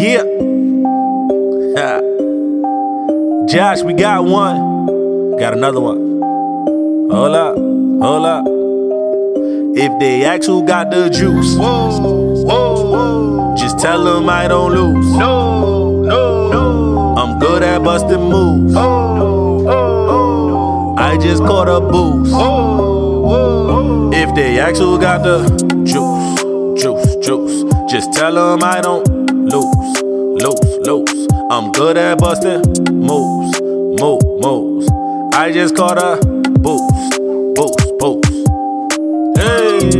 Yeah. Uh, Josh, we got one. Got another one. Hold up, hold up. If they ask who got the juice, Whoa, whoa, whoa. just tell them I don't lose. No, no, no. I'm good at busting moves. Oh, oh, oh. I just caught a boost. oh, oh. If they ask who got the juice, juice, juice, just tell them I don't lose, lose, lose. I'm good at busting moves, move, moves. I just caught a boost, boost, boost. Hey,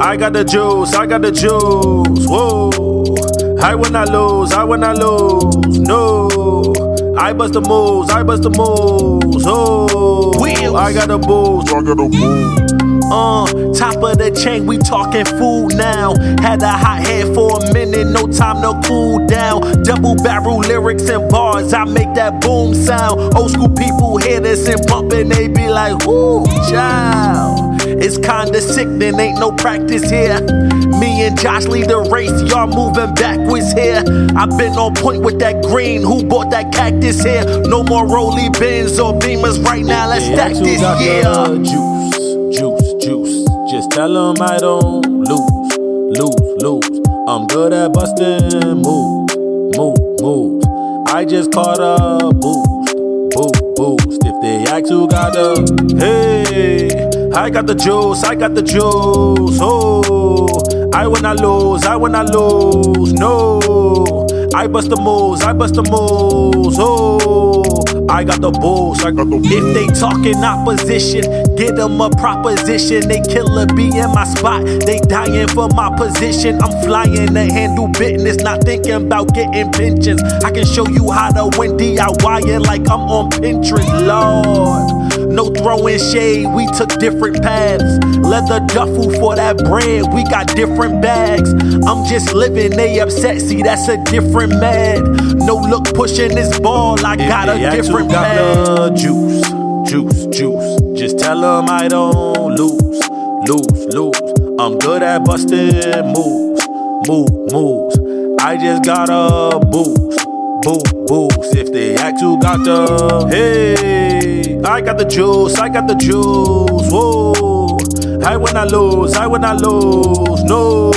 I got the juice, I got the juice. Whoa, I will not lose, I will not lose. No, I bust the moves, I bust the moves. Oh, I got the boost, I got the boost. Uh, top of the chain, we talking food now. Had a hot head for a minute, no time to cool down. Double barrel lyrics and bars, I make that boom sound. Old school people hear this and bumping, they be like, ooh, child. It's kinda sickening, ain't no practice here. Me and Josh lead the race, y'all moving backwards here. i been on point with that green, who bought that cactus here? No more rolly bins or beamers right now, let's stack this, yeah. Juice, juice, tell them I don't lose, lose, lose. I'm good at busting moves, move, moves. I just caught a boost, boost, boost. If they act who got the, hey, I got the juice, I got the juice. Oh, I I lose, I I lose. No, I bust the moves, I bust the moves. Oh. I got the bulls. Got the bulls. If they talking opposition, get them a proposition. They killer be in my spot. They dying for my position. I'm flying to handle business, not thinking about getting pensions. I can show you how to win DIY like I'm on Pinterest, Lord. No throwing shade, we took different paths. Leather duffel for that bread, we got different bags. I'm just living, they upset, see that's a different mad. No look pushing this ball, I got a different bag. Juice, juice, juice. Just tell them I don't lose, lose, lose. I'm good at busting moves, move, moves. I just got a boost, boost, boost. If they ask who got the, hey, I got the juice, I got the juice. Whoa, I when I lose, I when I lose. No,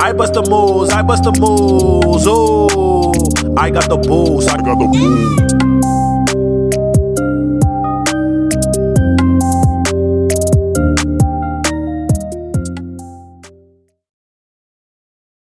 I bust the moves, I bust the moves. Oh, I got the bulls, I got the bulls.